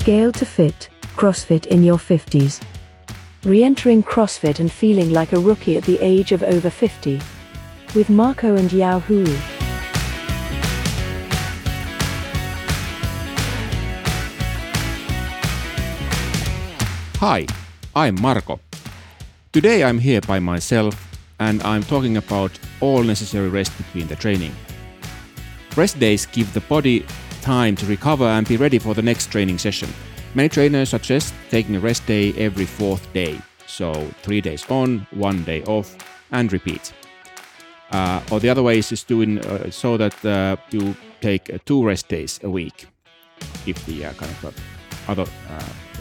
Scale to Fit, CrossFit in your 50s. Re entering CrossFit and feeling like a rookie at the age of over 50. With Marco and Yao Hui. Hi, I'm Marco. Today I'm here by myself and I'm talking about all necessary rest between the training. Rest days give the body time to recover and be ready for the next training session. Many trainers suggest taking a rest day every fourth day, so three days on, one day off, and repeat. Uh, or the other way is doing uh, so that uh, you take uh, two rest days a week, if the uh, kind of uh, other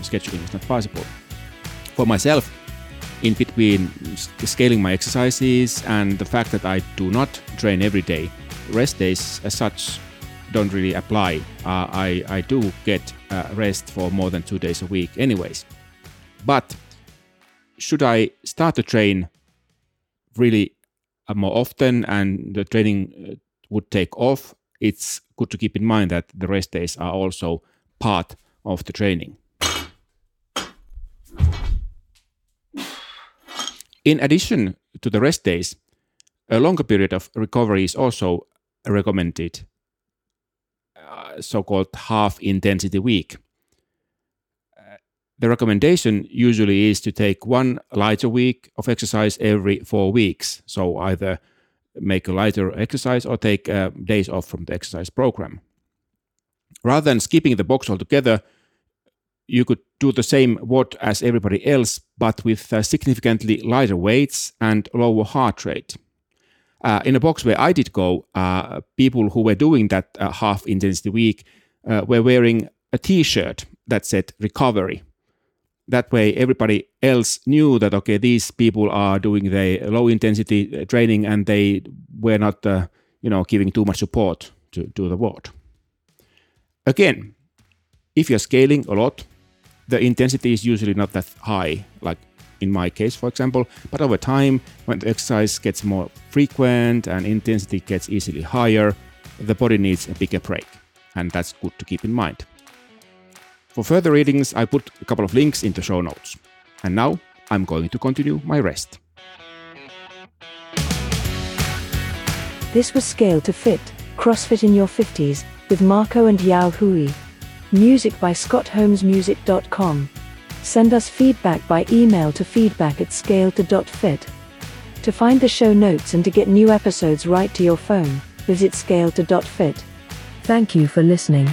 scheduling is not possible. For myself, in between scaling my exercises and the fact that I do not train every day, rest days as such don't really apply. Uh, I, I do get uh, rest for more than two days a week, anyways. But should I start to train really uh, more often and the training uh, would take off, it's good to keep in mind that the rest days are also part of the training. In addition to the rest days, a longer period of recovery is also recommended so-called half intensity week. Uh, the recommendation usually is to take one lighter week of exercise every four weeks. So either make a lighter exercise or take uh, days off from the exercise program. Rather than skipping the box altogether, you could do the same what as everybody else, but with uh, significantly lighter weights and lower heart rate. Uh, in a box where I did go, uh, people who were doing that uh, half intensity week uh, were wearing a T-shirt that said recovery. That way, everybody else knew that okay, these people are doing the low intensity uh, training, and they were not, uh, you know, giving too much support to, to the ward. Again, if you're scaling a lot, the intensity is usually not that high, like in my case, for example. But over time, when the exercise gets more frequent and intensity gets easily higher, the body needs a bigger break. And that's good to keep in mind. For further readings, I put a couple of links in the show notes. And now I'm going to continue my rest. This was Scale to Fit, CrossFit in your 50s, with Marco and Yao Hui. Music by ScottHolmesMusic.com. Send us feedback by email to feedback at scale2.fit. To find the show notes and to get new episodes right to your phone, visit scale2.fit. Thank you for listening.